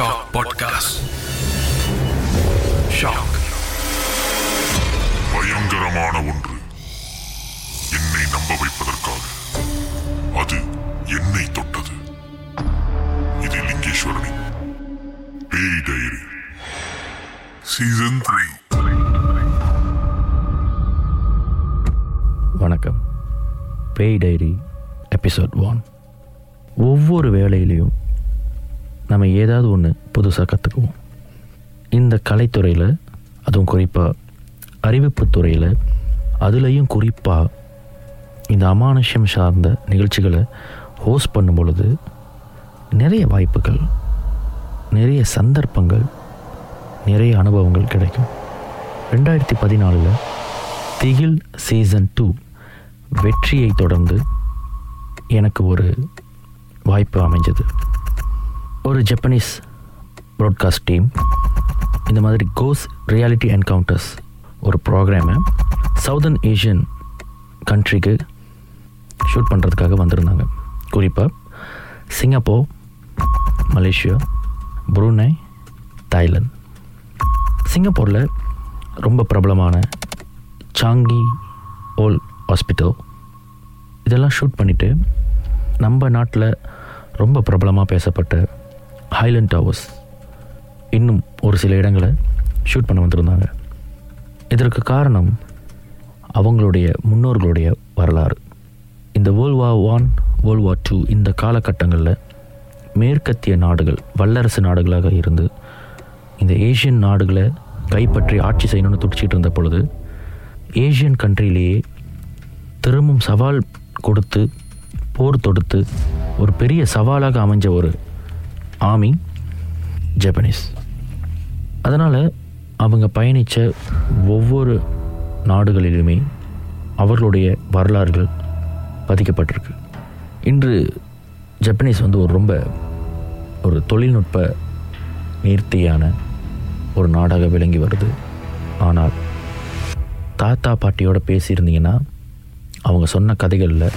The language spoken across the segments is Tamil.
ஷாக் பாட்காஸ்ட் ஷாக் பயங்கரமான ஒன்று. என்னை நம்ப வைப்பதற்காக. அது என்னை தொட்டது. இது லிங்கேஸ்வரனின் பேய் டைரி. சீசன் த்ரீ வணக்கம். பேய் டைரி எபிசோட் ஒன். ஒவ்வொரு வேலையிலையும் நம்ம ஏதாவது ஒன்று புதுசாக கற்றுக்குவோம் இந்த கலைத்துறையில் அதுவும் குறிப்பாக அறிவிப்பு துறையில் அதுலேயும் குறிப்பாக இந்த அமானுஷ்யம் சார்ந்த நிகழ்ச்சிகளை ஹோஸ்ட் பண்ணும் பொழுது நிறைய வாய்ப்புகள் நிறைய சந்தர்ப்பங்கள் நிறைய அனுபவங்கள் கிடைக்கும். ரெண்டாயிரத்தி பதினாலில் திகில் சீசன் டூ வெற்றியை தொடர்ந்து எனக்கு ஒரு வாய்ப்பு அமைஞ்சது. ஒரு ஜப்பனீஸ் ப்ராட்காஸ்ட் டீம் இந்த மாதிரி கோஸ் ரியாலிட்டி என்கவுண்டர்ஸ் ஒரு ப்ரோக்ராமை சவுதர்ன் ஏஷியன் கண்ட்ரிக்கு ஷூட் பண்ணுறதுக்காக வந்திருந்தாங்க. குறிப்பாக சிங்கப்பூர் மலேசியா புரூனை தாய்லாந்து. சிங்கப்பூரில் ரொம்ப பிரபலமான சாங்கி ஓல் ஹாஸ்பிட்டல் இதெல்லாம் ஷூட் பண்ணிவிட்டு நம்ம நாட்டில் ரொம்ப பிரபலமாக பேசப்பட்ட ஹைலண்ட் டவர்ஸ் இன்னும் ஒரு சில இடங்களை ஷூட் பண்ண வந்திருந்தாங்க. இதற்கு காரணம் அவங்களுடைய முன்னோர்களுடைய வரலாறு. இந்த world war one world war two இந்த காலகட்டங்களில் மேற்கத்திய நாடுகள் வல்லரசு நாடுகளாக இருந்து இந்த ஏஷியன் நாடுகளை கைப்பற்றி ஆட்சி செய்யணும்னு துடிச்சிட்டு இருந்த பொழுது ஏஷியன் கண்ட்ரிலேயே திரும்பும் சவால் கொடுத்து போர் தொடுத்து ஒரு பெரிய சவாலாக அமைஞ்ச ஒரு ஆமி ஜப்பனீஸ் அதனால் அவங்க பயணித்த ஒவ்வொரு நாடுகளிலுமே அவர்களுடைய வரலாறுகள் பதிக்கப்பட்டிருக்கு. இன்று ஜப்பனீஸ் வந்து ஒரு ரொம்ப ஒரு தொழில்நுட்ப நேர்த்தியான ஒரு நாடாக விளங்கி வருது. ஆனால் தாத்தா பாட்டியோட பேசியிருந்தீங்கன்னா அவங்க சொன்ன கதைகளில்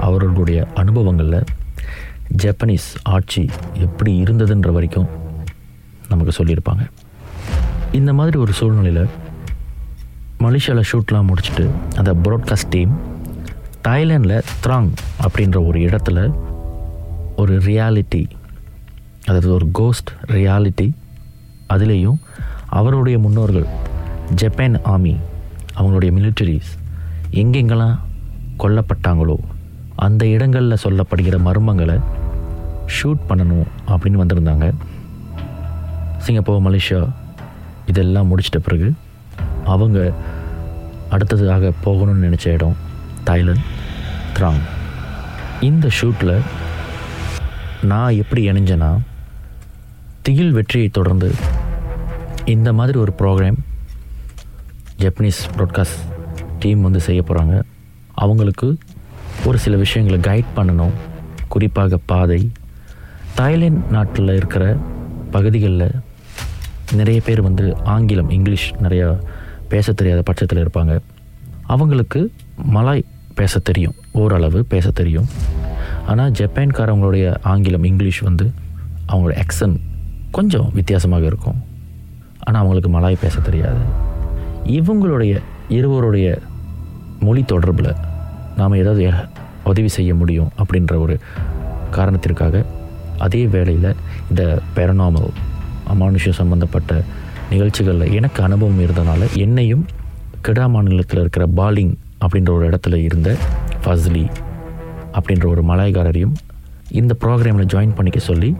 அவர்களுடைய அனுபவங்களில் ஜப்பனீஸ் ஆட்சி எப்படி இருந்ததுன்ற வரைக்கும் நமக்கு சொல்லியிருப்பாங்க. இந்த மாதிரி ஒரு சூழ்நிலையில் மலேசியாவில் ஷூட்லாம் முடிச்சுட்டு அந்த ப்ராட்காஸ்ட் டீம் தாய்லாண்டில் த்ராங் அப்படின்ற ஒரு இடத்துல ஒரு ரியாலிட்டி அதாவது ஒரு கோஸ்ட் ரியாலிட்டி அதுலேயும் அவருடைய முன்னோர்கள் ஜப்பான் ஆர்மி அவங்களுடைய மிலிட்டரிஸ் எங்கெங்கெல்லாம் கொல்லப்பட்டாங்களோ அந்த இடங்களில் சொல்லப்படுகிற மர்மங்களை ஷூட் பண்ணணும் அப்படின்னு வந்திருந்தாங்க. சிங்கப்பூர் மலேசியா இதெல்லாம் முடிச்சிட்ட பிறகு அவங்க அடுத்ததாக போகணும்னு நினச்ச இடம் தாய்லாந்து த்ராங். இந்த ஷூட்டில் நான் எப்படி இணைஞ்சேன்னா திகில் வெற்றியை தொடர்ந்து இந்த மாதிரி ஒரு ப்ரோக்ராம் ஜப்பனீஸ் ப்ராட்காஸ்ட் டீம் வந்து செய்ய போகிறாங்க அவங்களுக்கு ஒரு சில விஷயங்களை கைட் பண்ணணும். குறிப்பாக பாதை தாய்லாந்து நாட்டில் இருக்கிற பகுதிகளில் நிறைய பேர் வந்து ஆங்கிலம் இங்கிலீஷ் நிறையா பேச தெரியாத பட்சத்தில் இருப்பாங்க. அவங்களுக்கு மலாய் பேச தெரியும் ஓரளவு பேச தெரியும். ஆனால் ஜப்பான்காரவங்களுடைய ஆங்கிலம் இங்கிலீஷ் வந்து அவங்களோட ஆக்சன் கொஞ்சம் வித்தியாசமாக இருக்கும். ஆனால் அவங்களுக்கு மலாய் பேச தெரியாது. இவங்களுடைய இருவருடைய மொழி தொடர்பில் நாம் ஏதாவது உதவி செய்ய முடியும் அப்படின்ற ஒரு காரணத்திற்காக அதே வேளையில் இந்த பேரனாமல் அமானுஷ்யம் சம்மந்தப்பட்ட நிகழ்ச்சிகளில் எனக்கு அனுபவம் இருந்தனால என்னையும் கெடா மாநிலத்தில் இருக்கிற பாலிங் அப்படின்ற ஒரு இடத்துல இருந்த ஃபஸ்லி அப்படின்ற ஒரு மலாய்காரரையும் இந்த ப்ரோக்ராமில் ஜாயின் பண்ணிக்க சொல்லி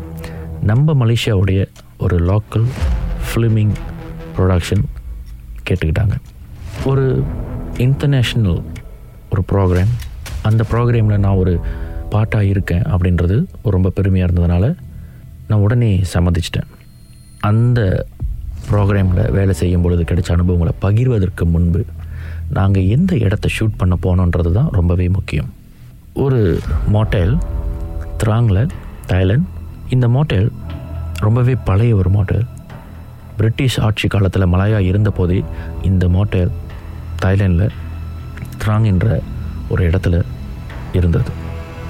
நம்ம மலேசியாவுடைய ஒரு லோக்கல் ஃபிலிமிங் ப்ரொடக்ஷன் கேட்டுக்கிட்டாங்க. ஒரு இன்டர்நேஷ்னல் ஒரு ப்ரோக்ராம் அந்த ப்ரோக்ராமில் நான் ஒரு பாட்டாக இருக்கேன் அப்படின்றது ரொம்ப பெருமையாக இருந்ததுனால நான் உடனே சம்மதிச்சிட்டேன். அந்த ப்ரோக்ராமில் வேலை செய்யும் பொழுது கிடைச்ச அனுபவங்களை பகிர்வதற்கு முன்பு நாங்கள் எந்த இடத்த ஷூட் பண்ண போனோன்றது தான் ரொம்பவே முக்கியம். ஒரு மோட்டேல் த்ராங்கில் தாய்லாந்து இந்த மோட்டேல் ரொம்பவே பழைய ஒரு மோட்டேல் பிரிட்டிஷ் ஆட்சி காலத்தில் மலையா இருந்தபோதே இந்த மோட்டேல் தாய்லாண்டில் த்ராங் என்ற ஒரு இடத்துல இருந்தது.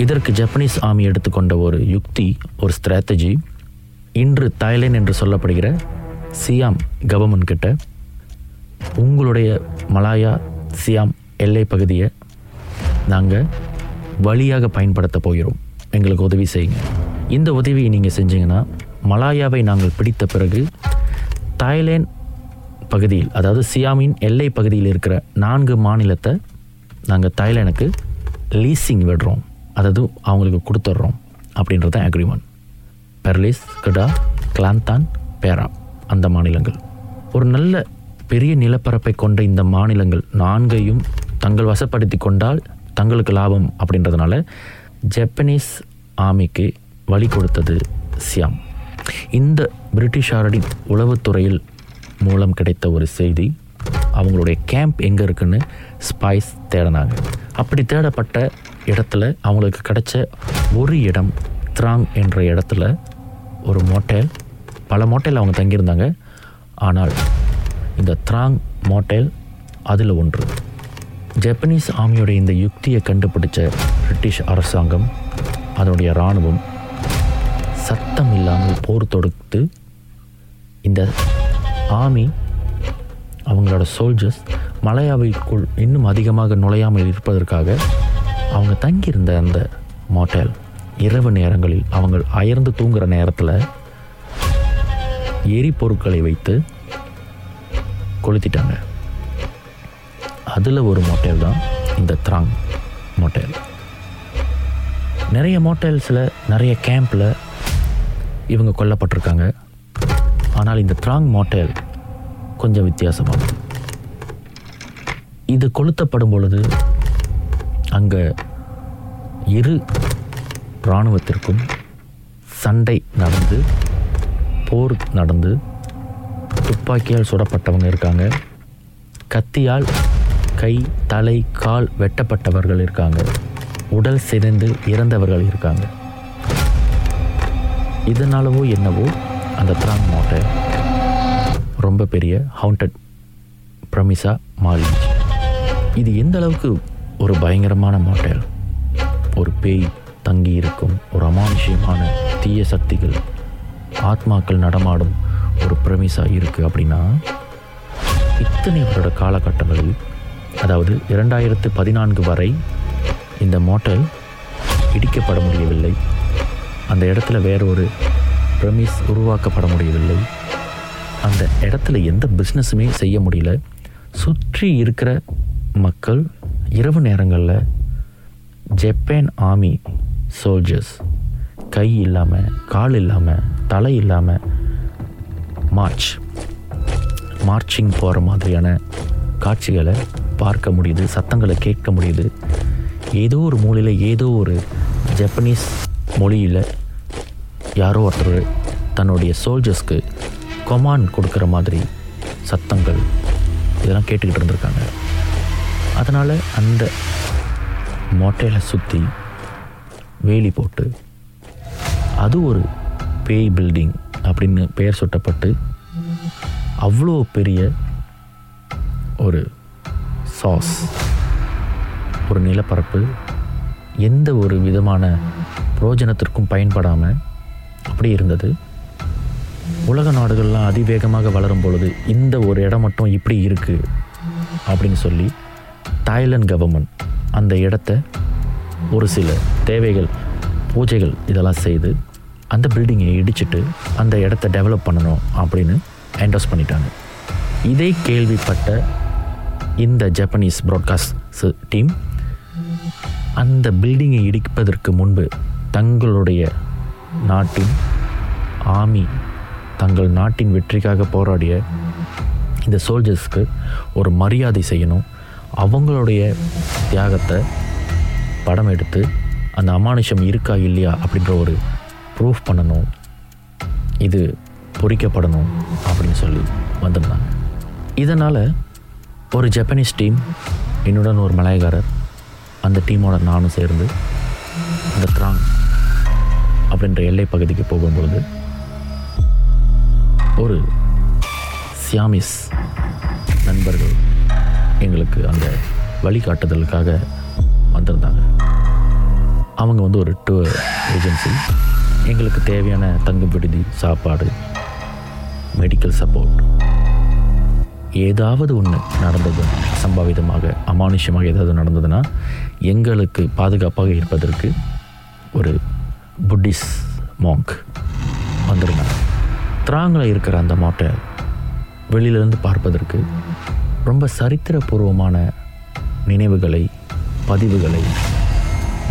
இதற்கு ஜப்பனீஸ் ஆர்மி எடுத்துக்கொண்ட ஒரு யுக்தி ஒரு ஸ்ட்ராட்டஜி இன்று தாய்லேண்ட் என்று சொல்லப்படுகிற சியாம் கவர்மெண்ட் கிட்ட உங்களுடைய மலாயா சியாம் எல்லை பகுதியை நாங்கள் வழியாக பயன்படுத்த போகிறோம். எங்களுக்கு உதவி செய்யுங்க. இந்த உதவியை நீங்கள் செஞ்சீங்கன்னா மலாயாவை நாங்கள் பிடித்த பிறகு தாய்லேண்ட் பகுதியில் அதாவது சியாமின் எல்லை பகுதியில் இருக்கிற நான்கு மாநிலத்தை நாங்கள் தாய்லேனுக்கு லீசிங் விடுறோம். அதாவது அவங்களுக்கு கொடுத்துட்றோம் அப்படின்றது தான் அக்ரிமெண்ட் பெர்லிஸ் கடா கிளாந்தான் பேரா அந்த மாநிலங்கள். ஒரு நல்ல பெரிய நிலப்பரப்பை கொண்ட இந்த மாநிலங்கள் நான்கையும் தங்கள் வசப்படுத்தி கொண்டால் தங்களுக்கு லாபம் அப்படின்றதுனால ஜப்பனீஸ் ஆர்மிக்கு வழி கொடுத்தது சியாம் இந்த பிரிட்டிஷாரடி உளவுத்துறையில் மூலம் கிடைத்த ஒரு செய்தி அவங்களுடைய கேம்ப் எங்கே இருக்குன்னு ஸ்பைஸ் தேடினாங்க. அப்படி தேடப்பட்ட இடத்துல அவங்களுக்கு கிடைச்ச ஒரு இடம் த்ராங் என்ற இடத்துல ஒரு மோட்டேல் பல மோட்டேல் அவங்க தங்கியிருந்தாங்க. ஆனால் இந்த த்ராங் மோட்டேல் அதில் ஒன்று. ஜப்பனீஸ் ஆர்மியோடைய இந்த யுக்தியை கண்டுபிடிச்ச பிரிட்டிஷ் அரசாங்கம் அதனுடைய இராணுவம் சத்தம் இல்லாமல் போர் தொடுத்து இந்த ஆர்மி அவங்களோட சோல்ஜர்ஸ் மலையாவிற்குள் இன்னும் அதிகமாக நுழையாமல் இருப்பதற்காக அவங்க தங்கியிருந்த அந்த மோட்டேல் இரவு நேரங்களில் அவங்க அயர்ந்து தூங்குகிற நேரத்தில் எரிபொருட்களை வைத்து கொளுத்திட்டாங்க. அதில் ஒரு மோட்டேல் தான் இந்த த்ராங் மோட்டேல் நிறைய மோட்டேல்ஸில் நிறைய கேம்பில் இவங்க கொல்லப்பட்டிருக்காங்க. ஆனால் இந்த த்ராங் மோட்டேல் கொஞ்சம் வித்தியாசமாகும். இது கொளுத்தப்படும் பொழுது அங்கே இரு இராணுவத்திற்கும் சண்டை நடந்து போர் நடந்து துப்பாக்கியால் சுடப்பட்டவங்க இருக்காங்க. கத்தியால் கை தலை கால் வெட்டப்பட்டவர்கள் இருக்காங்க. உடல் சிதைந்து இறந்தவர்கள் இருக்காங்க. இதனாலவோ என்னவோ அந்த திராங் மாவட்ட ரொம்ப பெரிய ஹவுண்டட் ப்ரமிஸாக மாறிடுச்சு. இது எந்த அளவுக்கு ஒரு பயங்கரமான மாட்டல் ஒரு பேய் தங்கி இருக்கும் ஒரு அமானுஷ்யமான தீய சக்திகள் ஆத்மாக்கள் நடமாடும் ஒரு பிரமிஸாக இருக்குது அப்படின்னா இத்தனை வருட காலகட்டங்களில் அதாவது இரண்டாயிரத்து பதினான்கு வரை இந்த மோட்டல் இடிக்கப்பட முடியவில்லை. அந்த இடத்துல வேற ஒரு பிரமிஸ் உருவாக்கப்பட முடியவில்லை. அந்த இடத்துல எந்த பிஸ்னஸுமே செய்ய முடியல. சுற்றி இருக்கிற மக்கள் இரவு நேரங்களில் ஜப்பான் ஆர்மி சோல்ஜர்ஸ் கை இல்லாமல் கால் இல்லாமல் தலை இல்லாமல் மார்ச் மார்ச்சிங் போகிற மாதிரியான காட்சிகளை பார்க்க முடியுது சத்தங்களை கேட்க முடியுது. ஏதோ ஒரு மூலையில் ஏதோ ஒரு ஜப்பனீஸ் மொழியில் யாரோ ஒருத்தர் தன்னுடைய சோல்ஜர்ஸ்க்கு கொமான் கொடுக்குற மாதிரி சத்தங்கள் இதெல்லாம் கேட்டுக்கிட்டு இருந்திருக்காங்க. அதனால் அந்த மோட்டையில் சுற்றி வேலி போட்டு அது ஒரு பேய் பில்டிங் அப்படின்னு பெயர் சுட்டப்பட்டு அவ்வளோ பெரிய ஒரு சாஸ் ஒரு நிலப்பரப்பு எந்த ஒரு விதமான புரோஜனத்திற்கும் பயன்படாமல் அப்படி இருந்தது. உலக நாடுகள்லாம் அதிவேகமாக வளரும் பொழுது இந்த ஒரு இடம் மட்டும் இப்படி இருக்குது அப்படின்னு சொல்லி தாய்லாந்து கவர்மெண்ட் அந்த இடத்த ஒரு சில தேவைகள் பூஜைகள் இதெல்லாம் செய்து அந்த பில்டிங்கை இடிச்சிட்டு அந்த இடத்த டெவலப் பண்ணணும் அப்படின்னு என்டோஸ் பண்ணிட்டாங்க. இதை கேள்விப்பட்ட இந்த ஜப்பனீஸ் ப்ராட்காஸ்ட் டீம் அந்த பில்டிங்கை இடிப்பதற்கு முன்பு தங்களுடைய நாட்டின் ஆமி தங்கள் நாட்டின் வெற்றிக்காக போராடிய இந்த சோல்ஜர்ஸ்க்கு ஒரு மரியாதை செய்யணும். அவங்களுடைய தியாகத்தை படம் எடுத்து அந்த அமானுஷம் இருக்கா இல்லையா அப்படின்ற ஒரு ப்ரூஃப் பண்ணணும். இது பொறிக்கப்படணும் அப்படின்னு சொல்லி வந்திருந்தாங்க. இதனால் ஒரு ஜப்பனீஸ் டீம் என்னுடன் ஒரு மலையகாரர் அந்த டீமோட நானும் சேர்ந்து அந்த த்ராங் அப்படின்ற எல்லை பகுதிக்கு போகும்பொழுது ஒரு சியாமிஸ் நண்பர்கள் எங்களுக்கு அந்த வழிகாட்டுதலுக்காக வந்திருந்தாங்க. அவங்க வந்து ஒரு டூர் ஏஜென்சி எங்களுக்கு தேவையான தங்கு விடுதி சாப்பாடு மெடிக்கல் சப்போர்ட் ஏதாவது ஒன்று நடந்தது சம்பாவிதமாக அமானுஷ்யமாக ஏதாவது நடந்ததுன்னா எங்களுக்கு பாதுகாப்பாக இருப்பதற்கு ஒரு புட்டிஸ் மாங்க் வந்திருந்தாங்க திராங்கில் இருக்கிற அந்த மாட்டை வெளியிலேருந்து பார்ப்பதற்கு ரொம்ப சரித்திரபூர்வமான நினைவுகளை பதிவுகளை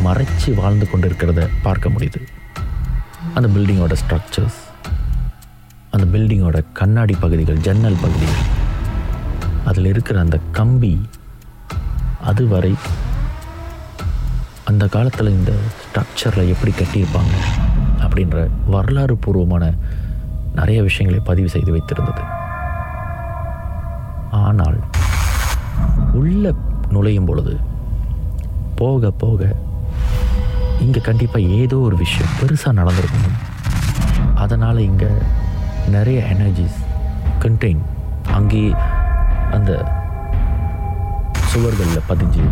மறைச்சி வாழ்ந்து கொண்டிருக்கிறத பார்க்க முடியுது. அந்த பில்டிங்கோட ஸ்ட்ரக்சர்ஸ் அந்த பில்டிங்கோட கண்ணாடி பகுதிகள் ஜன்னல் பகுதிகள் அதில் இருக்கிற அந்த கம்பி அதுவரை அந்த காலத்தில் இந்த ஸ்ட்ரக்சரில் எப்படி கட்டியிருப்பாங்க அப்படின்ற வரலாறு பூர்வமான நிறைய விஷயங்களை பதிவு செய்து வைத்திருந்தது. ஆனால் உள்ள நுழையும் பொழுது போக போக இங்கே கண்டிப்பாக ஏதோ ஒரு விஷயம் பெருசாக நடந்திருக்கணும் அதனால் இங்கே நிறைய எனர்ஜிஸ் கண்டெயின் அங்கே அந்த சுவர்களில் பதிஞ்சு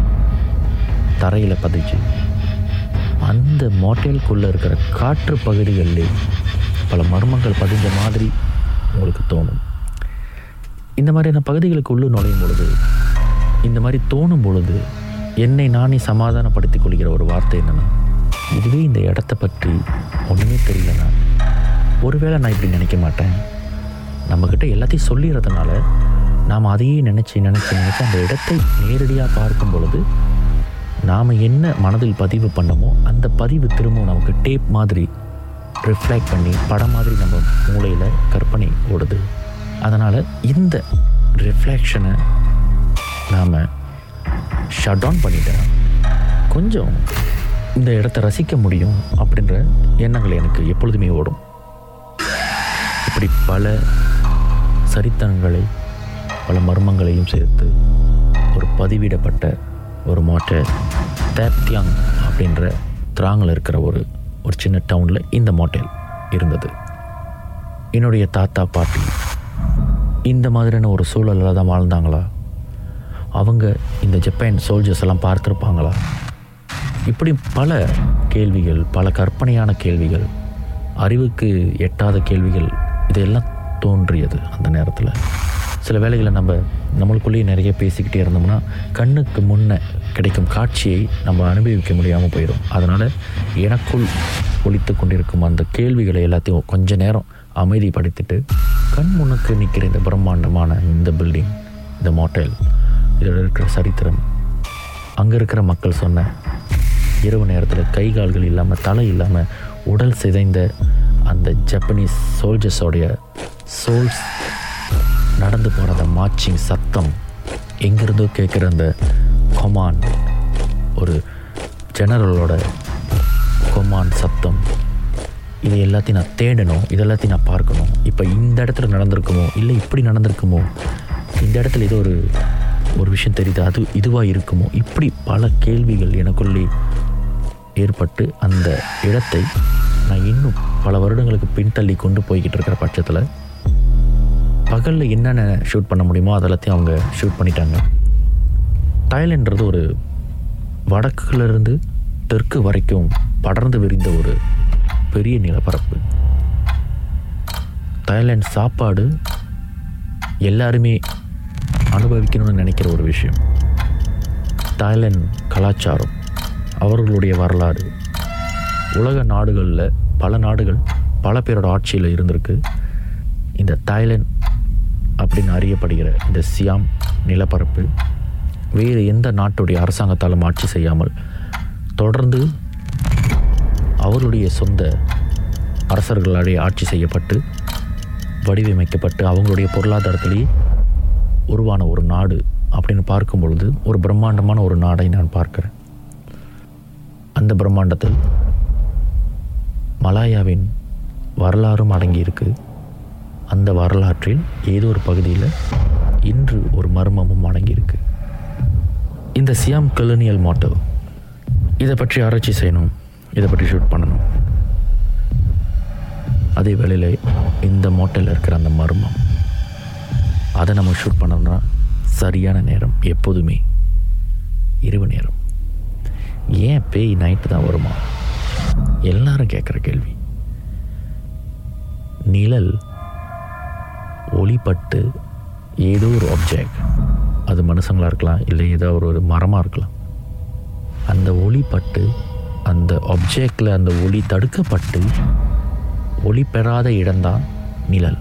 தரையில் பதிஞ்சு அந்த மோட்டேலுக்குள்ளே இருக்கிற காற்று பகுதிகளில் பல மர்மங்கள் பதிஞ்ச மாதிரி உங்களுக்கு தோணும். இந்த மாதிரியான பகுதிகளுக்கு உள்ளே நுழையும் பொழுது இந்த மாதிரி தோணும் பொழுது என்னை நானே சமாதானப்படுத்தி கொள்கிற ஒரு வார்த்தை என்னென்னா இதுவே இந்த இடத்த பற்றி ஒன்றுமே தெரியலனா ஒருவேளை நான் இப்படி நினைக்க மாட்டேன். நம்மக்கிட்ட எல்லாத்தையும் சொல்லிடுறதுனால நாம் அதையே நினச்சி நினச்சி நினச்சி அந்த இடத்தை நேரடியாக பார்க்கும் பொழுது நாம் என்ன மனதில் பதிவு பண்ணமோ அந்த பதிவு திரும்பவும் நமக்கு டேப் மாதிரி ரிஃப்ளெக்ட் பண்ணி படம் மாதிரி நம்ம மூளையில் கற்பனை ஓடுது. அதனால் இந்த ரிஃப்ளெக்ஷனை நாம் ஷட் டவுன் பண்ணிட்டேன் கொஞ்சம் இந்த இடத்த ரசிக்க முடியும் அப்படின்ற எண்ணங்கள் எனக்கு எப்பொழுதுமே ஓடும். இப்படி பல சரித்தனங்களை பல மர்மங்களையும் சேர்த்து ஒரு பதிவிடப்பட்ட ஒரு மாற்ற தேப்தியாங் அப்படின்ற திராங்கில் இருக்கிற ஒரு ஒரு சின்ன டவுனில் இந்த மோட்டல் இருந்தது. என்னுடைய தாத்தா பாட்டி இந்த மாதிரியான ஒரு சூழலில் தான் வாழ்ந்தாங்களா? அவங்க இந்த ஜப்பான் சோல்ஜர்ஸ் எல்லாம் பார்த்துருப்பாங்களா? இப்படி பல கேள்விகள் பல கற்பனையான கேள்விகள் அறிவுக்கு எட்டாத கேள்விகள் இதெல்லாம் தோன்றியது அந்த நேரத்தில். சில வேலைகளை நம்ம நம்மளுக்குள்ளேயே நிறைய பேசிக்கிட்டே இருந்தோம்னா கண்ணுக்கு முன்னே கிடைக்கும் காட்சியை நம்ம அனுபவிக்க முடியாமல் போயிடும். அதனால் எனக்குள் ஒழித்து கொண்டிருக்கும் அந்த கேள்விகளை எல்லாத்தையும் கொஞ்ச நேரம் அமைதிப்படுத்திட்டு கண் முன்னுக்கு நிற்கிற இந்த பிரம்மாண்டமான இந்த பில்டிங் இந்த மோட்டல் இதில் இருக்கிற சரித்திரம் அங்கே இருக்கிற மக்கள் சொன்ன இரவு நேரத்தில் கை கால்கள் இல்லாமல் தலை இல்லாமல் உடல் சிதைந்த அந்த ஜப்பனீஸ் சோல்ஜர்ஸோடைய சோல்ஸ் நடந்து போகிற மார்ச்சிங் சத்தம். எங்கேருந்தோ கேட்குற அந்த கொமான் ஒரு ஜெனரலோட கொமான் சத்தம். இது எல்லாத்தையும் நான் தேடணும் இது எல்லாத்தையும் நான் பார்க்கணும். இப்போ இந்த இடத்துல நடந்திருக்குமோ இல்லை இப்படி நடந்திருக்குமோ இந்த இடத்துல ஏதோ ஒரு ஒரு விஷயம் தெரியுது அது இதுவாக இருக்குமோ இப்படி பல கேள்விகள் எனக்குள்ளே ஏற்பட்டு அந்த இடத்தை நான் இன்னும் பல வருடங்களுக்கு பின்தள்ளி கொண்டு போய்கிட்டு இருக்கிற பட்சத்தில் பகலில் என்னென்ன ஷூட் பண்ண முடியுமோ அதெல்லாத்தையும் அவங்க ஷூட் பண்ணிட்டாங்க. தாய்லான்றது ஒரு வடக்குலேருந்து தெற்கு வரைக்கும் படர்ந்து விரிந்த ஒரு பெரிய நிலப்பரப்பு. தாய்லாந்து சாப்பாடு எல்லாருமே அனுபவிக்கணும்னு நினைக்கிற ஒரு விஷயம். தாய்லாந்து கலாச்சாரம் அவர்களுடைய வரலாறு. உலக நாடுகளில் பல நாடுகள் பல பேரோட ஆட்சியில் இருந்திருக்கு. இந்த தாய்லாந்து அப்படின்னு அறியப்படுகிற இந்த சியாம் நிலப்பரப்பு வேறு எந்த நாட்டுடைய அரசாங்கத்தாலும் ஆட்சி செய்யாமல் தொடர்ந்து அவருடைய சொந்த அரசர்களாலே ஆட்சி செய்யப்பட்டு வடிவமைக்கப்பட்டு அவங்களுடைய பொருளாதாரத்திலேயே உருவான ஒரு நாடு அப்படின்னு பார்க்கும் பொழுது ஒரு பிரம்மாண்டமான ஒரு நாடை நான் பார்க்கிறேன். அந்த பிரம்மாண்டத்தில் மலாயாவின் வரலாறும் அடங்கியிருக்கு. அந்த வரலாற்றில் ஏதோ ஒரு பகுதியில் இன்று ஒரு மர்மமும் அடங்கியிருக்கு. இந்த சியாம் கலோனியல் மோட்டோ இதை பற்றி ஆராய்ச்சி செய்யணும் இதை பற்றி ஷூட் பண்ணணும். அதே வேளையில் இந்த மோட்டலில் இருக்கிற அந்த மர்மம் அதை நம்ம ஷூட் பண்ணோம்னா சரியான நேரம் எப்போதுமே இரவு நேரம். ஏன் பேய் நைட்டு தான் வருமா? எல்லாரும் கேட்குற கேள்வி. நிழல் ஒளிப்பட்டு ஏதோ ஒரு ஆப்ஜெக்ட் அது மனுஷங்களாக இருக்கலாம் இல்லை ஏதோ ஒரு ஒரு மரமாக இருக்கலாம். அந்த ஒளிப்பட்டு அந்த ஆப்ஜெக்டில் அந்த ஒளி தடுக்கப்பட்டு ஒளி பெறாத இடம்தான் நிழல்.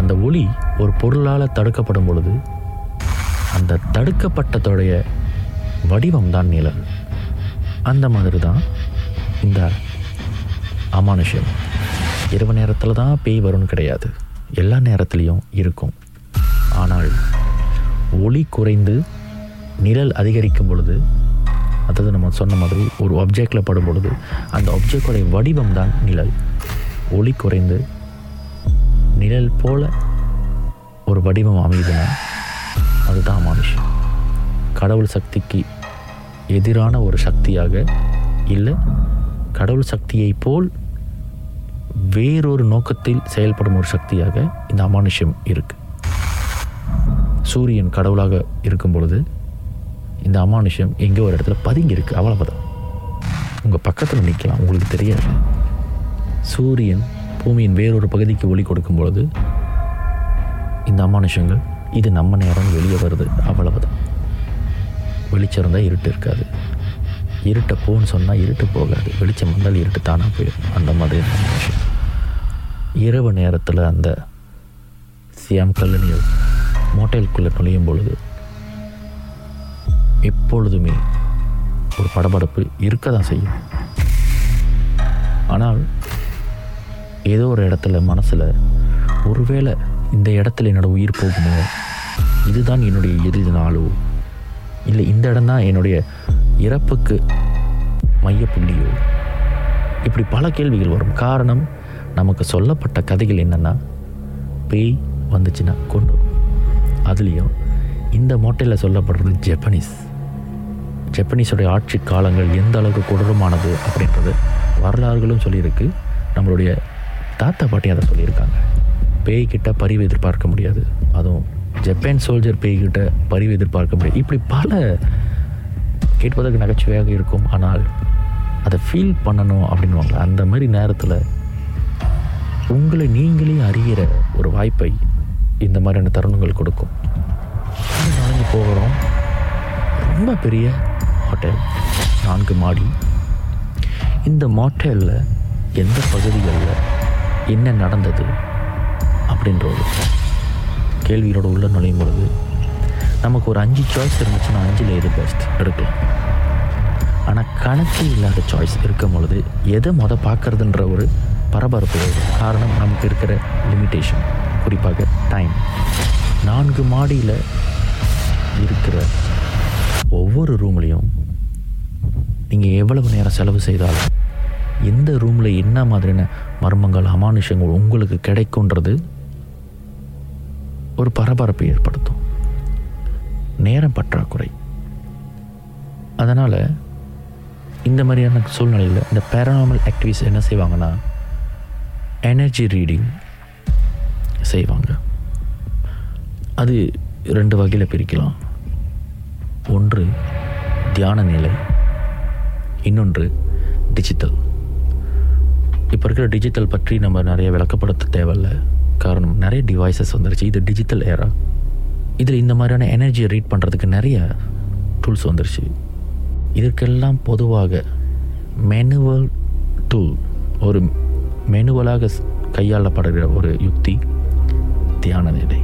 அந்த ஒளி ஒரு பொருளால் தடுக்கப்படும் பொழுது அந்த தடுக்கப்பட்டதோடைய வடிவம் தான் நிழல். அந்த மாதிரி தான் இந்த அமானுஷம் இரவு நேரத்தில் தான் பேய் வரும்னு கிடையாது. எல்லா நேரத்துலேயும் இருக்கும். ஆனால் ஒளி குறைந்து நிழல் அதிகரிக்கும் பொழுது அதாவது நம்ம சொன்ன மாதிரி ஒரு ஆப்ஜெக்டில் படும் பொழுது அந்த ஆப்ஜெக்டோடைய வடிவம் தான் நிழல். ஒளி குறைந்து நிழல் போல ஒரு வடிவம் அமையுதுன்னா அதுதான் மனுஷன். கடவுள் சக்திக்கு எதிரான ஒரு சக்தியாக இல்லை கடவுள் சக்தியை போல் வேறொரு நோக்கத்தில் செயல்படும் ஒரு சக்தியாக இந்த அமானுஷ்யம் இருக்கு. சூரியன் கடவுளாக இருக்கும் பொழுது இந்த அமானுஷ்யம் எங்கே ஒரு இடத்துல பதுங்கியிருக்கு அவ்வளவுதான். உங்கள் பக்கத்தில் நிற்கலாம் உங்களுக்கு தெரியாது. சூரியன் பூமியின் வேறொரு பகுதிக்கு ஒளி கொடுக்கும் பொழுது இந்த அமானுஷங்கள் இது நம்ம நேரம் வெளியே வருது அவ்வளவுதான். வெளிச்சம் இருந்தால் இருட்டு இருக்காது. இருட்டை போன்னு சொன்னால் இருட்டு போகாது. வெளிச்சம் வந்தால் இருட்டு தானாக போயிடும். அந்த மாதிரி விஷயம். இரவு நேரத்தில் அந்த சியாம் கல்லணியில் மோட்டலுக்குள்ளே நுழையும் பொழுது எப்பொழுதுமே ஒரு படபடப்பு இருக்க தான் செய்யும். ஆனால் ஏதோ ஒரு இடத்துல மனசில் ஒருவேளை இந்த இடத்துல என்னோடய உயிர் போகுமோ? இதுதான் என்னுடைய இறுதி நாளோ? இல்லை இந்த இடம்தான் என்னுடைய இறப்புக்கு மையப்புள்ளியோ? இப்படி பல கேள்விகள் வரும். காரணம் நமக்கு சொல்லப்பட்ட கதைகள் என்னென்னா பேய் வந்துச்சுன்னா கொண்டு அதுலேயும் இந்த மோட்டையில் சொல்லப்படுறது ஜப்பனீஸ். ஜப்பனீஸோடைய ஆட்சி காலங்கள் எந்த அளவுக்கு கொடூரமானது அப்படின்றது வரலாறுகளும் சொல்லியிருக்கு. நம்மளுடைய தாத்தா பாட்டி அதை சொல்லியிருக்காங்க. பேய்கிட்ட பரிவு எதிர்பார்க்க முடியாது. அதுவும் ஜப்பான் சோல்ஜர் பேய்கிட்ட பரிவு எதிர்பார்க்க முடியாது. இப்படி பல கேட்பதற்கு நகைச்சுவையாக இருக்கும் ஆனால் அதை ஃபீல் பண்ணணும் அப்படின்வாங்க அந்த மாதிரி நேரத்தில் உங்களை நீங்களே அறிகிற ஒரு வாய்ப்பை இந்த மாதிரியான தருணங்கள் கொடுக்கும். நடந்து போகிறோம். ரொம்ப பெரிய ஹோட்டல் நான்கு மாடி. இந்த மாட்டலில் எந்த பகுதிகளில் என்ன நடந்தது அப்படின்ற ஒரு கேள்வியோட உள்ள நுழையும் பொழுது நமக்கு ஒரு அஞ்சு சாய்ஸ் இருந்துச்சுன்னா அஞ்சில் எது பெஸ்ட் எடுக்கலாம். ஆனால் கணக்கு இல்லாத சாய்ஸ் இருக்கும் பொழுது எதை மொதல் பார்க்கறதுன்ற ஒரு பரபரப்பு காரணம் நமக்கு இருக்கிற லிமிட்டேஷன் குறிப்பாக டைம் நான்கு மாடியில் இருக்கிற ஒவ்வொரு ரூம்லேயும் நீங்கள் எவ்வளவு நேரம் செலவு செய்தாலும் எந்த ரூமில் என்ன மாதிரியான மர்மங்கள் அமானுஷங்கள் உங்களுக்கு கிடைக்குன்றது ஒரு பரபரப்பை ஏற்படுத்தும். நேரம் பற்றாக்குறை. அதனால் இந்த மாதிரியான சூழ்நிலையில் இந்த பேரனாமல் ஆக்டிவிஸ் என்ன செய்வாங்கன்னா எனர்ஜி ரீடிங் செய்வாங்க. அது ரெண்டு வகையில் பிரிக்கலாம். ஒன்று தியான நிலை இன்னொன்று டிஜிட்டல் இப்போ இருக்கிற டிஜிட்டல் பற்றி நம்ம நிறைய விளக்கப்படுத்த தேவையில்ல. காரணம் நிறைய டிவைசஸ் வந்துருச்சு. இது டிஜிட்டல் ஏரா இதில் இந்த மாதிரியான எனர்ஜியை ரீட் பண்ணுறதுக்கு நிறைய டூல்ஸ் வந்துருச்சு. இதற்கெல்லாம் பொதுவாக மேனுவல் டூல் ஒரு மெனுவலாக கையாளப்படுகிற ஒரு யுக்தி தியான நிலை.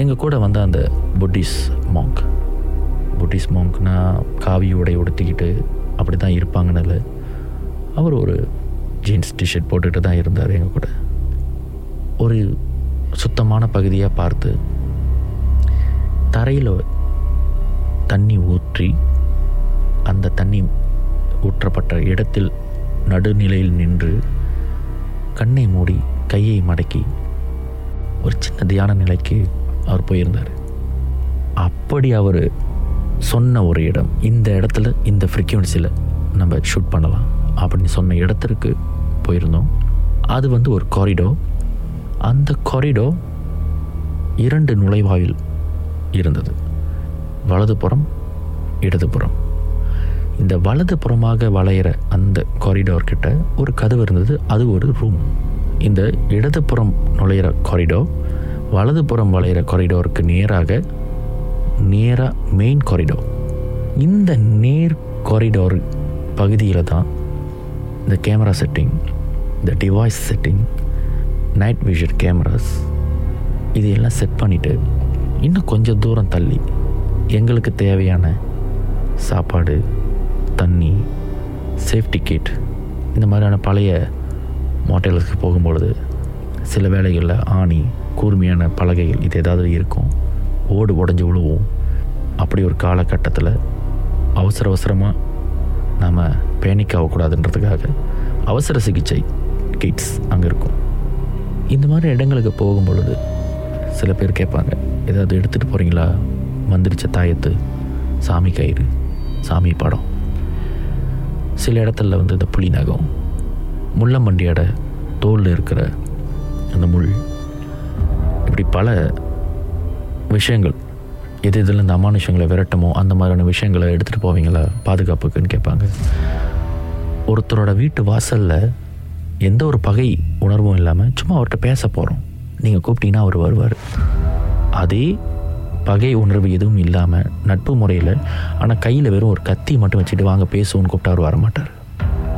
எங்கள் கூட வந்த அந்த புட்டிஸ் மாங்க் புட்டிஸ் மாங்க்னா காவி உடை உடுத்திக்கிட்டு அப்படி தான் இருப்பாங்கன்னு அவர் ஒரு ஜீன்ஸ் டிஷர்ட் போட்டுக்கிட்டு தான் இருந்தார் எங்கள் கூட. ஒரு சுத்தமான பகுதியாக பார்த்து தரையில் தண்ணி ஊற்றி அந்த தண்ணி ஊற்றப்பட்ட இடத்தில் நடுநிலையில் நின்று கண்ணை மூடி கையை மடக்கி ஒரு சின்ன தியான நிலைக்கு அவர் போயிருந்தார். அப்படி அவர் சொன்ன ஒரு இடம் இந்த இடத்துல இந்த ஃப்ரீக்குவென்சியில் நம்ம ஷூட் பண்ணலாம் அப்படின்னு சொன்ன இடத்திற்கு போயிருந்தோம். அது வந்து ஒரு காரிடோ அந்த காரிடோ இரண்டு நுழைவாயில் இருந்தது. வலதுபுறம் இடதுபுறம். இந்த வலதுபுறமாக வளையிற அந்த காரிடோர் கிட்ட ஒரு கதவு இருந்தது. அது ஒரு ரூம் இந்த இடதுபுறம் நுழையிற காரிடோர் வலதுபுறம் வளையிற காரிடோருக்கு நேராக நேராக மெயின் காரிடோர் இந்த நேர் காரிடோர் பகுதியில் தான் இந்த கேமரா செட்டிங் இந்த device setting night vision cameras இது எல்லாம் செட் பண்ணிவிட்டு இன்னும் கொஞ்சம் தூரம் தள்ளி எங்களுக்கு தேவையான சாப்பாடு தண்ணி சேஃப்டி கிட் இந்த மாதிரியான பழைய மோட்டலுக்கு போகும்பொழுது சில வேளைகளில் ஆணி கூர்மையான பலகைகள் இது ஏதாவது இருக்கும். ஓடு உடஞ்சி விழுவும். அப்படி ஒரு காலகட்டத்தில் அவசர அவசரமாக நாம் பேனிக் ஆகக்கூடாதுன்றதுக்காக அவசர சிகிச்சை கிட்ஸ் அங்கே இருக்கும். இந்த மாதிரி இடங்களுக்கு போகும் பொழுது சில பேர் கேட்பாங்க ஏதாவது எடுத்துகிட்டு போகிறீங்களா மந்திரிச்ச தாயத்து சாமி கயிறு சாமி படம். சில இடத்துல வந்து இந்த புலி நகம் முள்ளம்பண்டியோட தோலில் இருக்கிற அந்த முள் இப்படி பல விஷயங்கள் எது இதில் இந்த அமானுஷங்களை விரட்டமோ அந்த மாதிரியான விஷயங்களை எடுத்துகிட்டு போவீங்களா? பாதுகாப்புக்குன்னு கேட்பாங்க. ஒருத்தரோட வீட்டு வாசலில் எந்த ஒரு பகை உணர்வும் இல்லாமல் சும்மா அவர்கிட்ட பேச போகிறோம் நீங்கள் கூப்பிட்டீங்கன்னா அவர் வருவார். அதே பகை உணர்வு எதுவும் இல்லாமல் நட்பு முறையில் ஆனால் கையில் வெறும் ஒரு கத்தி மட்டும் வச்சுட்டு வாங்க பேசுவோன்னு கூப்பிட்டு அவர் வரமாட்டார்.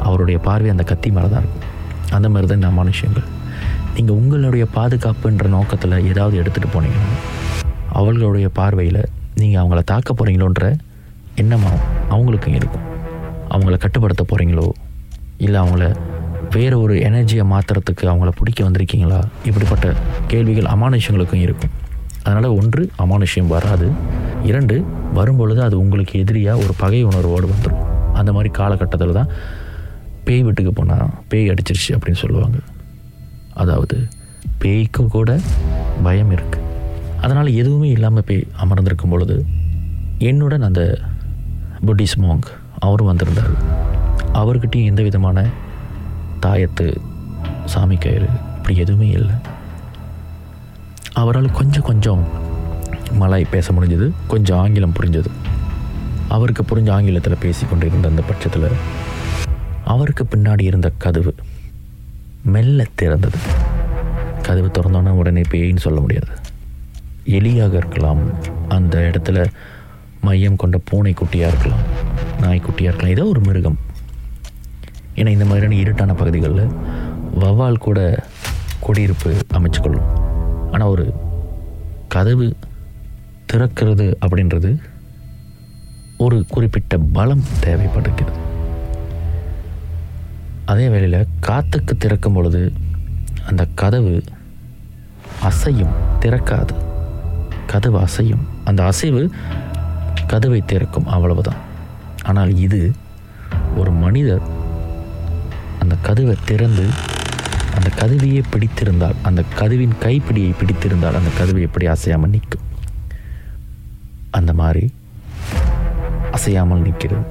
அவருடைய பார்வை அந்த கத்தி மேலே தான் இருக்கும். அந்த மாதிரி தான் நான் மனுஷங்கள் நீங்கள் உங்களுடைய பாதுகாப்புன்ற நோக்கத்தில் ஏதாவது எடுத்துகிட்டு போனீங்கன்னா அவர்களுடைய பார்வையில் நீங்கள் அவங்கள தாக்க போகிறீங்களோன்ற எண்ணமாக அவங்களுக்கும் இருக்கும். அவங்கள கட்டுப்படுத்த போகிறீங்களோ இல்லை அவங்கள வேறு ஒரு எனர்ஜியை மாற்றுறதுக்கு அவங்கள பிடிக்க வந்திருக்கீங்களா? இப்படிப்பட்ட கேள்விகள் அமானுஷங்களுக்கும் இருக்கும். அதனால் ஒன்று அமானுஷ்யம் வராது. இரண்டு வரும்பொழுது அது உங்களுக்கு எதிரியாக ஒரு பகை உணர்வோடு வந்துடும் அந்த மாதிரி காலகட்டத்தில் தான் பேய் வீட்டுக்கு போனால் பேய் அடிச்சிருச்சு அப்படின்னு சொல்லுவாங்க. அதாவது பேய்க்கு கூட பயம் இருக்குது அதனால் எதுவுமே இல்லாமல் பேய் அமர்ந்திருக்கும் பொழுது என்னுடன் அந்த புட்டிஸ் மோங் அவரும் வந்திருந்தார். அவர்கிட்டையும் எந்த விதமான தாயத்து சாமி கயிறு இப்படி எதுவுமே இல்லை. அவரால் கொஞ்சம் கொஞ்சம் மலாய் பேச முடிஞ்சது கொஞ்சம் ஆங்கிலம் புரிஞ்சது. அவருக்கு புரிஞ்ச ஆங்கிலத்தில் பேசி கொண்டிருந்த அந்த பட்சத்தில் அவருக்கு பின்னாடி இருந்த கதவு மெல்ல திறந்தது. கதவு திறந்தோன்னா உடனே பேயின்னு சொல்ல முடியாது. எலியாக இருக்கலாம் அந்த இடத்துல மையம் கொண்ட பூனை குட்டியாக இருக்கலாம் நாய்க்குட்டியாக இருக்கலாம் ஏதோ ஒரு மிருகம் ஏன்னா இந்த மாதிரியான இருட்டான பகுதிகளில் வவ்வால் கூட குடியிருப்பு அமைச்சுக்கொள்ளும். ஆனால் ஒரு கதவு திறக்கிறது அப்படின்றது ஒரு குறிப்பிட்ட பலம் தேவைப்படுகிறது. அதே வேளையில் காற்றுக்கு திறக்கும் பொழுது அந்த கதவு அசையும் திறக்காது. கதவு அசையும். அந்த அசைவு கதவை திறக்கும் அவ்வளவுதான். ஆனால் இது ஒரு மனிதர் அந்த கதவை திறந்து அந்த கதவையே பிடித்திருந்தால் அந்த கதவின் கைப்பிடியை பிடித்திருந்தால் அந்த கதவு எப்படி அசையாமல் நிற்கும்? அந்த மாதிரி அசையாமல் நிற்கிறது.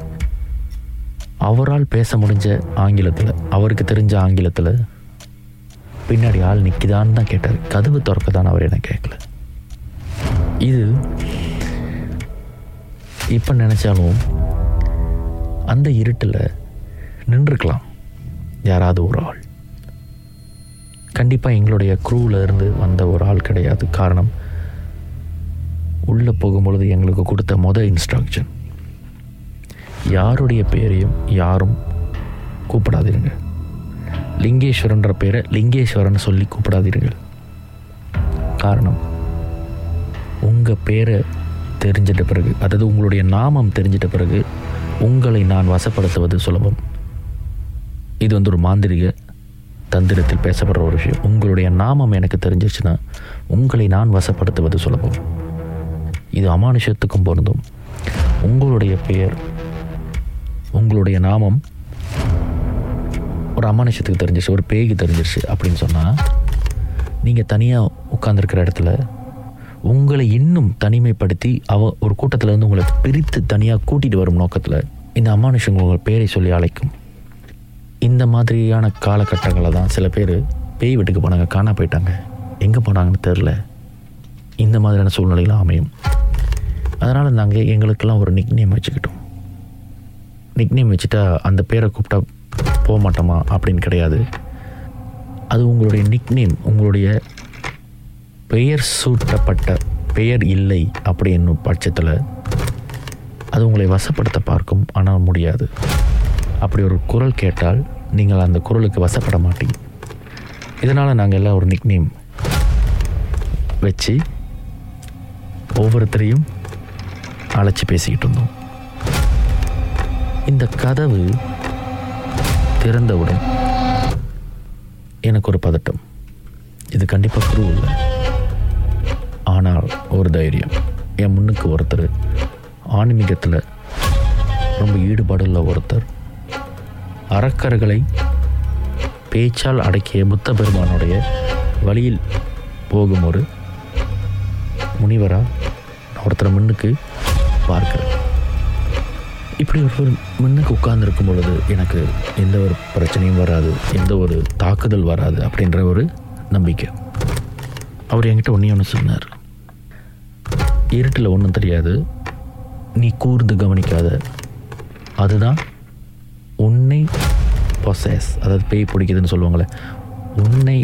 அவரால் பேச முடிஞ்ச ஆங்கிலத்தில் அவருக்கு தெரிஞ்ச ஆங்கிலத்தில் பின்னாடி ஆள் நிற்கிதான்னு தான் கேட்டார். கதவு திறக்கதான் அவர் என்ன கேட்கல. இது இப்போ நினச்சாலும் அந்த இருட்டில் நின்றுக்கலாம் யாராவது ஒரு ஆள். கண்டிப்பாக எங்களுடைய குரூவில் இருந்து வந்த ஒரு ஆள் கிடையாது. காரணம் உள்ளே போகும்பொழுது எங்களுக்கு கொடுத்த மொதல் இன்ஸ்ட்ரக்ஷன் யாருடைய பேரையும் யாரும் கூப்பிடாதீருங்க லிங்கேஸ்வரன்ற பேரை லிங்கேஸ்வரன் சொல்லி கூப்பிடாதீர்கள். காரணம் உங்கள் பேரை தெரிஞ்சிட்ட பிறகு அதாவது உங்களுடைய நாமம் தெரிஞ்சிட்ட பிறகு உங்களை நான் வசப்படுத்துவது சுலபம். இது வந்து ஒரு மாந்திரிக தந்திரத்தில் பேசப்படுற ஒரு விஷயம். உங்களுடைய நாமம் எனக்கு தெரிஞ்சிச்சுன்னா உங்களை நான் வசப்படுத்துவது சுலபம் இது அமானுஷத்துக்கும் பொருந்தும். உங்களுடைய பெயர் உங்களுடைய நாமம் ஒரு அமானுஷத்துக்கு தெரிஞ்சிருச்சு ஒரு பேய்க்கு தெரிஞ்சிருச்சு அப்படின்னு சொன்னால் நீங்கள் தனியாக உட்காந்துருக்கிற இடத்துல உங்களை இன்னும் தனிமைப்படுத்தி அவ ஒரு கூட்டத்தில் இருந்து உங்களை பிரித்து தனியாக கூட்டிகிட்டு வரும் நோக்கத்தில் இந்த அமானுஷங்கள் உங்கள் பேரை சொல்லி அழைக்கும். இந்த மாதிரியான காலகட்டங்களில் தான் சில பேர் பேய் வீட்டுக்கு போனாங்க காணா போயிட்டாங்க. எங்கே போனாங்கன்னு தெரில இந்த மாதிரியான சூழ்நிலைகளும் அமையும். அதனால் நாங்கள் எங்களுக்கெல்லாம் ஒரு நிக் நேம் வச்சுக்கிட்டோம். நிக் நேம் வச்சுட்டா அந்த பேரை கூப்பிட்டா போக மாட்டோமா அப்படின்னு கிடையாது. அது உங்களுடைய நிக் நேம் உங்களுடைய பெயர் சூட்டப்பட்ட பெயர் இல்லை அப்படி என்னும் பட்சத்தில் அது உங்களை வசப்படுத்த பார்க்கும் ஆனால் முடியாது. அப்படி ஒரு குரல் கேட்டால் நீங்கள் அந்த குரலுக்கு வசப்பட மாட்டீங்க. இதனால் நாங்கள் எல்லாம் ஒரு நிக்நேம் வச்சு ஒவ்வொருத்தரையும் அழைச்சி பேசிக்கிட்டு இருந்தோம். இந்த கதவு திறந்தவுடன் எனக்கு ஒரு பதட்டம். இது கண்டிப்பாக குரு இல்லை. ஆனால் ஒரு தைரியம். என் முன்னுக்கு ஒருத்தர் ஆன்மீகத்தில் ரொம்ப ஈடுபாடுள்ள ஒருத்தர் அறக்கர்களை பேச்சால் அடக்கிய புத்த பெருமானுடைய வழியில் போகும் ஒரு முனிவராக ஒருத்தரை முன்னுக்கு பார்க்கிறேன் இப்படி ஒருவர் முன்னுக்கு உட்கார்ந்துருக்கும் பொழுது எனக்கு எந்த ஒரு பிரச்சனையும் வராது எந்த ஒரு தாக்குதல் வராது அப்படின்ற ஒரு நம்பிக்கை. அவர் என்கிட்ட ஒன்றே ஒன்று சொன்னார். இருட்டில் ஒன்றும் தெரியாது நீ கூர்ந்து கவனிக்காத அதுதான் பொசஸ் அதாவது பேய் பிடிக்குதுன்னு சொல்லுவாங்களே உன்னை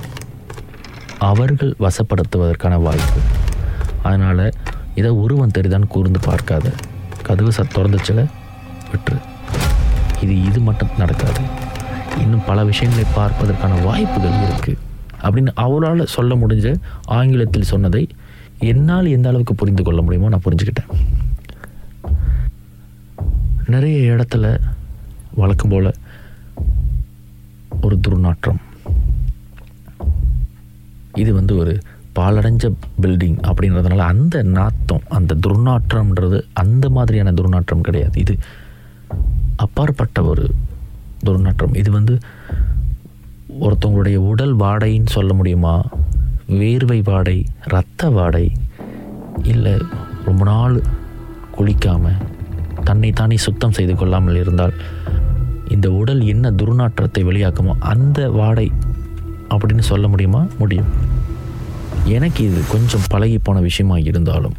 அவர்கள் வசப்படுத்துவதற்கான வாய்ப்பு. அதனால் இதை உருவம் தெரிதான்னு கூர்ந்து பார்க்காத. கதவு ச திறந்துச்சில விட்டுரு. இது இது மட்டும் நடக்காது. இன்னும் பல விஷயங்களை பார்ப்பதற்கான வாய்ப்புகள் இருக்குது அப்படின்னு அவரால் சொல்ல முடிஞ்ச ஆங்கிலத்தில் சொன்னதை என்னால் எந்த அளவுக்கு புரிந்து கொள்ள முடியுமோ நான் புரிஞ்சுக்கிட்டேன். நிறைய இடத்துல வழக்கம் போல் ஒரு துர்நாற்றம். இது வந்து ஒரு பாலடைஞ்ச பில்டிங் அப்படின்றதுனால அந்த நாத்தம் அந்த துர்நாற்றம்ன்றது அந்த மாதிரியான துர்நாற்றம் கிடையாது. இது அப்பாற்பட்ட ஒரு துர்நாற்றம். இது வந்து ஒருத்தவங்களுடைய உடல் வாடைன்னு சொல்ல முடியுமா? வேர்வை வாடை இரத்த வாடை இல்லை ரொம்ப நாள் குளிக்காமல் தன்னை தானே சுத்தம் செய்து கொள்ளாமல் இருந்தால் இந்த உடல் என்ன துர்நாற்றத்தை வெளியாக்குமோ அந்த வாடை அப்படின்னு சொல்ல முடியுமா? முடியும். எனக்கு இது கொஞ்சம் பழகி போன விஷயமாக இருந்தாலும்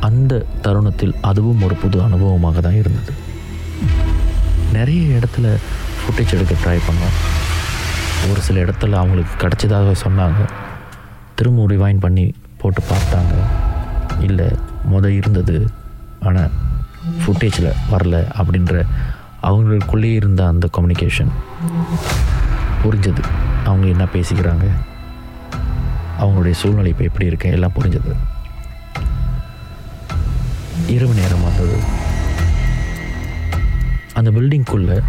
அந்த தருணத்தில் அதுவும் ஒரு புது அனுபவமாக தான் இருந்தது. நிறைய இடத்துல ஃபுட்டேஜ் எடுக்க ட்ரை பண்ணோம். ஒரு சில இடத்துல அவங்களுக்கு கிடச்சதாக சொன்னாங்க. திரும்ப ரிவைன் பண்ணி போட்டு பார்த்தாங்க. இல்லை முத இருந்தது. ஆனால் ஃபுட்டேஜில் வரல அப்படின்ற அவங்களுக்குள்ளேயே இருந்த அந்த கம்யூனிகேஷன் புரிஞ்சது. அவங்க என்ன பேசிக்கிறாங்க? அவங்களுடைய சூழ்நிலை இப்போ எப்படி இருக்கு? எல்லாம் புரிஞ்சது. இரவு நேரம் வந்தது. அந்த பில்டிங்குள்ளே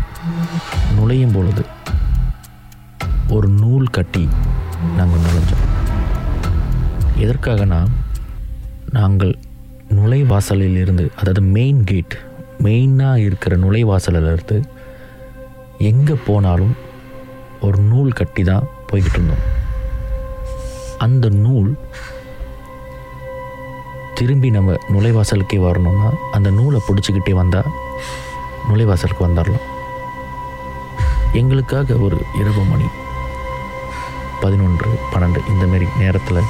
நுழையும் பொழுது ஒரு நூல் கட்டி நாங்கள் நுழைஞ்சோம். எதற்காகனா நாங்கள் நுழைவாசலில் இருந்து அதாவது மெயின் கேட் மெயினாக இருக்கிற நுழைவாசலிருந்து எங்கே போனாலும் ஒரு நூல் கட்டி தான் போய்கிட்டு இருந்தோம். அந்த நூல் திரும்பி நம்ம நுழைவாசலுக்கே வரணும்னா அந்த நூலை பிடிச்சிக்கிட்டே வந்தால் நுழைவாசலுக்கு வந்துடலாம் எங்களுக்காக ஒரு இரவு மணி பதினொன்று பன்னெண்டு இந்தமாரி நேரத்தில்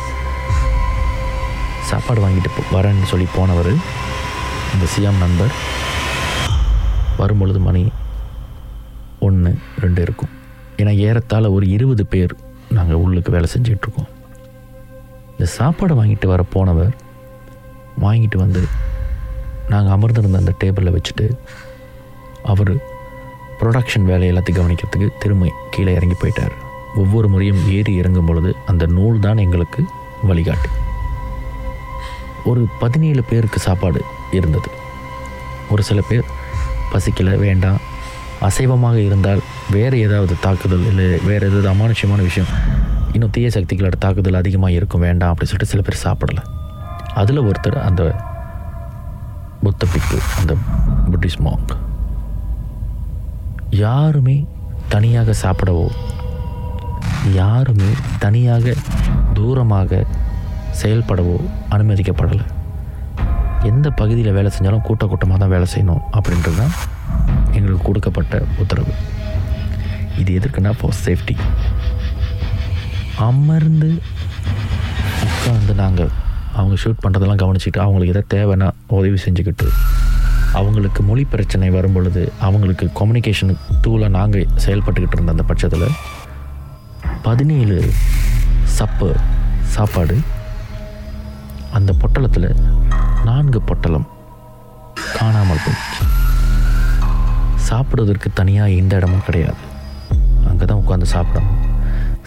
சாப்பாடு வாங்கிட்டு வரேன்னு சொல்லி போனவர் இந்த சியாம் நண்பர் வரும்பொழுது மணி ஒன்று ரெண்டு இருக்கும். ஏன்னா ஏறத்தாழ ஒரு இருபது பேர் நாங்கள் உள்ளுக்கு வேலை செஞ்சுட்டு இந்த சாப்பாடை வாங்கிட்டு வர போனவர் வாங்கிட்டு வந்து நாங்கள் அமர்ந்திருந்த அந்த டேபிளில் வச்சுட்டு அவர் ப்ரொடக்ஷன் வேலை எல்லாத்தையும் கவனிக்கிறதுக்கு திரும்ப கீழே இறங்கி போயிட்டார். ஒவ்வொரு முறையும் ஏறி இறங்கும் பொழுது அந்த நூல் தான் எங்களுக்கு வழிகாட்டு. ஒரு பதினேழு பேருக்கு சாப்பாடு இருந்தது. ஒரு சில பேர் பசிக்கல வேண்டாம். அசைவமாக இருந்தால் வேறு ஏதாவது தாக்குதல் இல்லை வேறு ஏதாவது அமானுஷ்யமான விஷயம். இன்னும் தீய சக்திகளோட தாக்குதல் அதிகமாக இருக்கும் வேண்டாம் அப்படின்னு சொல்லிட்டு சில பேர் சாப்பிடலை. அதில் ஒருத்தர் அந்த புத்த பிக்கு அந்த புட்டிஸ் மாங்க் யாருமே தனியாக சாப்பிடவோ யாருமே தனியாக தூரமாக செயல்படவோ அனுமதிக்கப்படலை. எந்த பகுதியில் வேலை செஞ்சாலும் கூட்ட கூட்டமாக தான் வேலை செய்யணும் அப்படின்றது தான் எங்களுக்கு கொடுக்கப்பட்ட உத்தரவு. இது எதற்குன்னா ஃபார் சேஃப்டி அமர்ந்து உட்காந்து நாங்கள் அவங்க ஷூட் பண்ணுறதெல்லாம் கவனிச்சுக்கிட்டு அவங்களுக்கு எதாவது தேவைன்னா உதவி செஞ்சுக்கிட்டு அவங்களுக்கு மொழி பிரச்சனை வரும் பொழுது அவங்களுக்கு கம்யூனிகேஷன் டூலாக நாங்கள் செயல்பட்டுக்கிட்டு இருந்த அந்த பட்சத்தில் பதினேழு சப்பு சாப்பாடு அந்த பொட்டலத்தில் நான்கு பொட்டலம் காணாமல் போச்சு சாப்பிடுவதற்கு தனியாக எந்த இடமும் கிடையாது. அங்கே தான் உட்காந்து சாப்பிடணும்.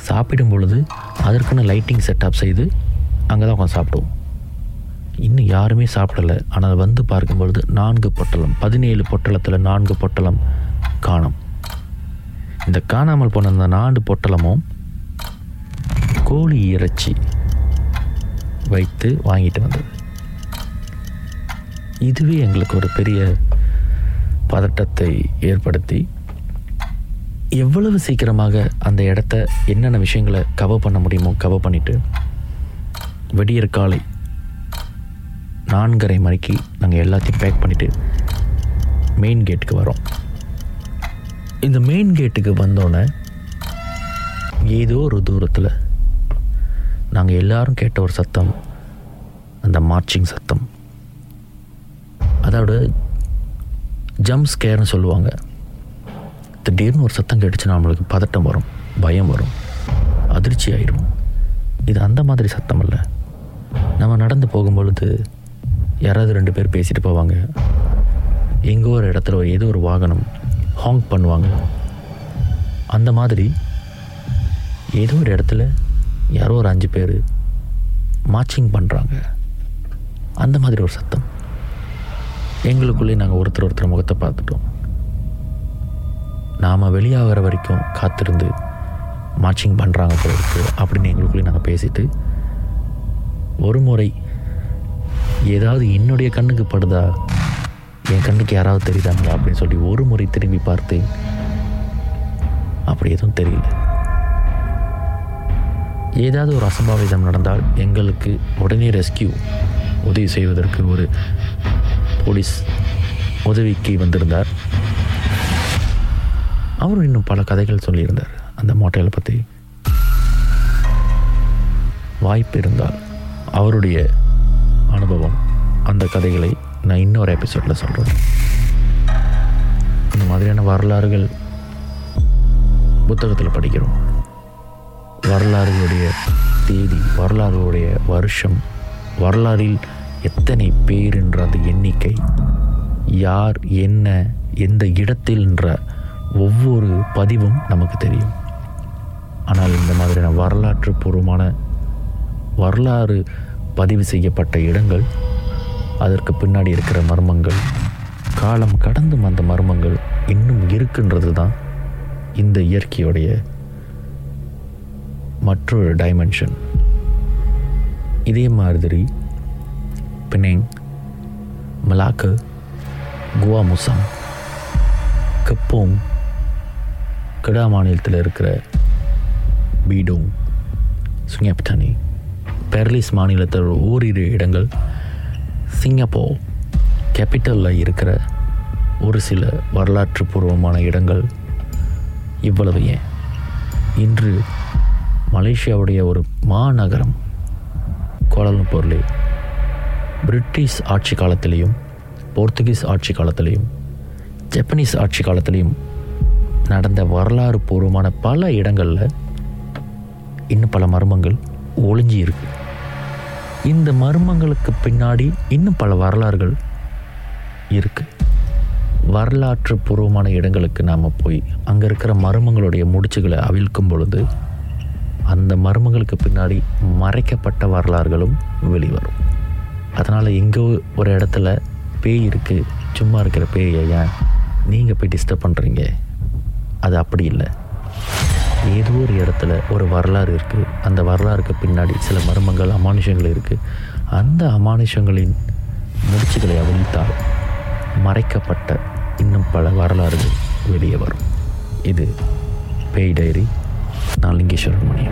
சாப்பிடும் பொழுது அதற்குன்னு லைட்டிங் செட்டப் செய்து அங்கே தான் உட்காந்து சாப்பிடுவோம். இன்னும் யாருமே சாப்பிடலை. ஆனால் வந்து பார்க்கும் பொழுது நான்கு பொட்டலம் பதினேழு பொட்டலத்தில் நான்கு பொட்டலம் காணும். இந்த காணாமல் போன அந்த நான்கு பொட்டலமும் கோழி இறைச்சி வைத்து வாங்கிட்டு வந்தது. இதுவே எங்களுக்கு ஒரு பெரிய பதட்டத்தை ஏற்படுத்தி எவ்வளவு சீக்கிரமாக அந்த இடத்த என்னென்ன விஷயங்களை கவர் பண்ண முடியுமோ கவர் பண்ணிட்டு வெடியற் காலை நான்கரை மணிக்கு நாங்கள் எல்லாத்தையும் பேக் பண்ணிவிட்டு மெயின் கேட்டுக்கு வரோம். இந்த மெயின் கேட்டுக்கு வந்தோடனே ஏதோ ஒரு தூரத்தில் நாங்கள் எல்லாரும் கேட்ட ஒரு சத்தம் அந்த மார்ச்சிங் சத்தம் அதாவது ஜம்ப் ஸ்கேர்னு சொல்லுவாங்க. திடீர்னு ஒரு சத்தம் கேட்டுச்சுன்னா நம்மளுக்கு பதட்டம் வரும் பயம் வரும் அதிர்ச்சி ஆயிடும் இது அந்த மாதிரி சத்தம் இல்லை. நம்ம நடந்து போகும்பொழுது யாராவது ரெண்டு பேர் பேசிட்டு போவாங்க. எங்கோ ஒரு இடத்துல ஏதோ ஒரு வாகனம் ஹாங் பண்ணுவாங்க. அந்த மாதிரி ஏதோ ஒரு இடத்துல யாரோ ஒரு அஞ்சு பேர் மார்ச்சிங் பண்ணுறாங்க அந்த மாதிரி ஒரு சத்தம். எங்களுக்குள்ளே நாங்கள் ஒருத்தர் ஒருத்தர் முகத்தை பார்த்துட்டோம். நாம் வெளியாகிற வரைக்கும் காத்திருந்து மார்ச்சிங் பண்ணுறாங்க போல இருக்குது அப்படின்னு எங்களுக்குள்ளே நாங்கள் பேசிட்டு ஒரு முறை ஏதாவது என்னுடைய கண்ணுக்கு படுதா என் கண்ணுக்கு யாராவது தெரியுதாங்களா அப்படின்னு சொல்லி ஒரு முறை திரும்பி பார்த்து அப்படி எதுவும் தெரியல. ஏதாவது ஒரு அசம்பாவிதம் நடந்தால் எங்களுக்கு உடனே ரெஸ்கியூ உதவி செய்வதற்கு ஒரு போலீஸ் உதவிக்கு வந்திருந்தார். அவரும் இன்னும் பல கதைகள் சொல்லியிருந்தார். அந்த மோட்டையில் பற்றி வாய்ப்பு இருந்தால் அவருடைய அனுபவம் அந்த கதைகளை நான் இன்னொரு எபிசோடில் சொல்கிறேன் இந்த மாதிரியான வரலாறுகள் புத்தகத்தில் படிக்கிறோம். வரலாறுகளுடைய தேதி வரலாறுடைய வருஷம் வரலாறில் எத்தனை பேர் என்ற அந்த எண்ணிக்கை யார் என்ன எந்த இடத்தில்ன்ற ஒவ்வொரு பதிவும் நமக்கு தெரியும். ஆனால் இந்த மாதிரியான வரலாற்று பூர்வமான வரலாறு பதிவு செய்யப்பட்ட இடங்கள் அதற்கு பின்னாடி இருக்கிற மர்மங்கள் காலம் கடந்தும் அந்த மர்மங்கள் இன்னும் இருக்குன்றது தான் இந்த இயற்கையுடைய மற்றொரு டைமென்ஷன் இதே மாதிரி பினேங் மலாக்கு குவா முசாம் கப்போங் கடா மாநிலத்தில் இருக்கிற பீடோங் சுங்கப்டானி பெர்லிஸ் மாநிலத்தில் ஓரிரு இடங்கள் சிங்கப்பூர் கேபிட்டலில் இருக்கிற ஒரு சில வரலாற்று பூர்வமான இடங்கள் இவ்வளவு ஏன் இன்று மலேசியாவுடைய ஒரு மாநகரம் கோலாலம்பூர்லே பிரிட்டிஷ் ஆட்சி காலத்திலையும் போர்த்துகீஸ் ஆட்சி காலத்திலையும் ஜப்பனீஸ் ஆட்சி காலத்திலையும் நடந்த வரலாறு பூர்வமான பல இடங்களில் இன்னும் பல மர்மங்கள் ஒளிஞ்சி இருக்கு. இந்த மர்மங்களுக்கு பின்னாடி இன்னும் பல வரலாறுகள் இருக்கு. வரலாற்று பூர்வமான இடங்களுக்கு நாம் போய் அங்கே இருக்கிற மர்மங்களுடைய முடிச்சுகளை அவிழ்க்கும் பொழுது அந்த மர்மங்களுக்கு பின்னாடி மறைக்கப்பட்ட வரலாறுகளும் வெளிவரும். அதனால் எங்கோ ஒரு இடத்துல பேய் இருக்குது சும்மா இருக்கிற பேயை ஏன்? நீங்கள் போய் டிஸ்டர்ப் பண்ணுறீங்க அது அப்படி இல்லை. ஏதோ ஒரு இடத்துல ஒரு வரலாறு இருக்குது அந்த வரலாறுக்கு பின்னாடி சில மர்மங்கள் அமானுஷங்கள் இருக்குது அந்த அமானுஷங்களின் முடிச்சுகளை அவிழ்த்தால் மறைக்கப்பட்ட இன்னும் பல வரலாறுகள் வெளியே வரும். இது பேய் டைரி. நான் லிங்கேஸ்வரன் மணி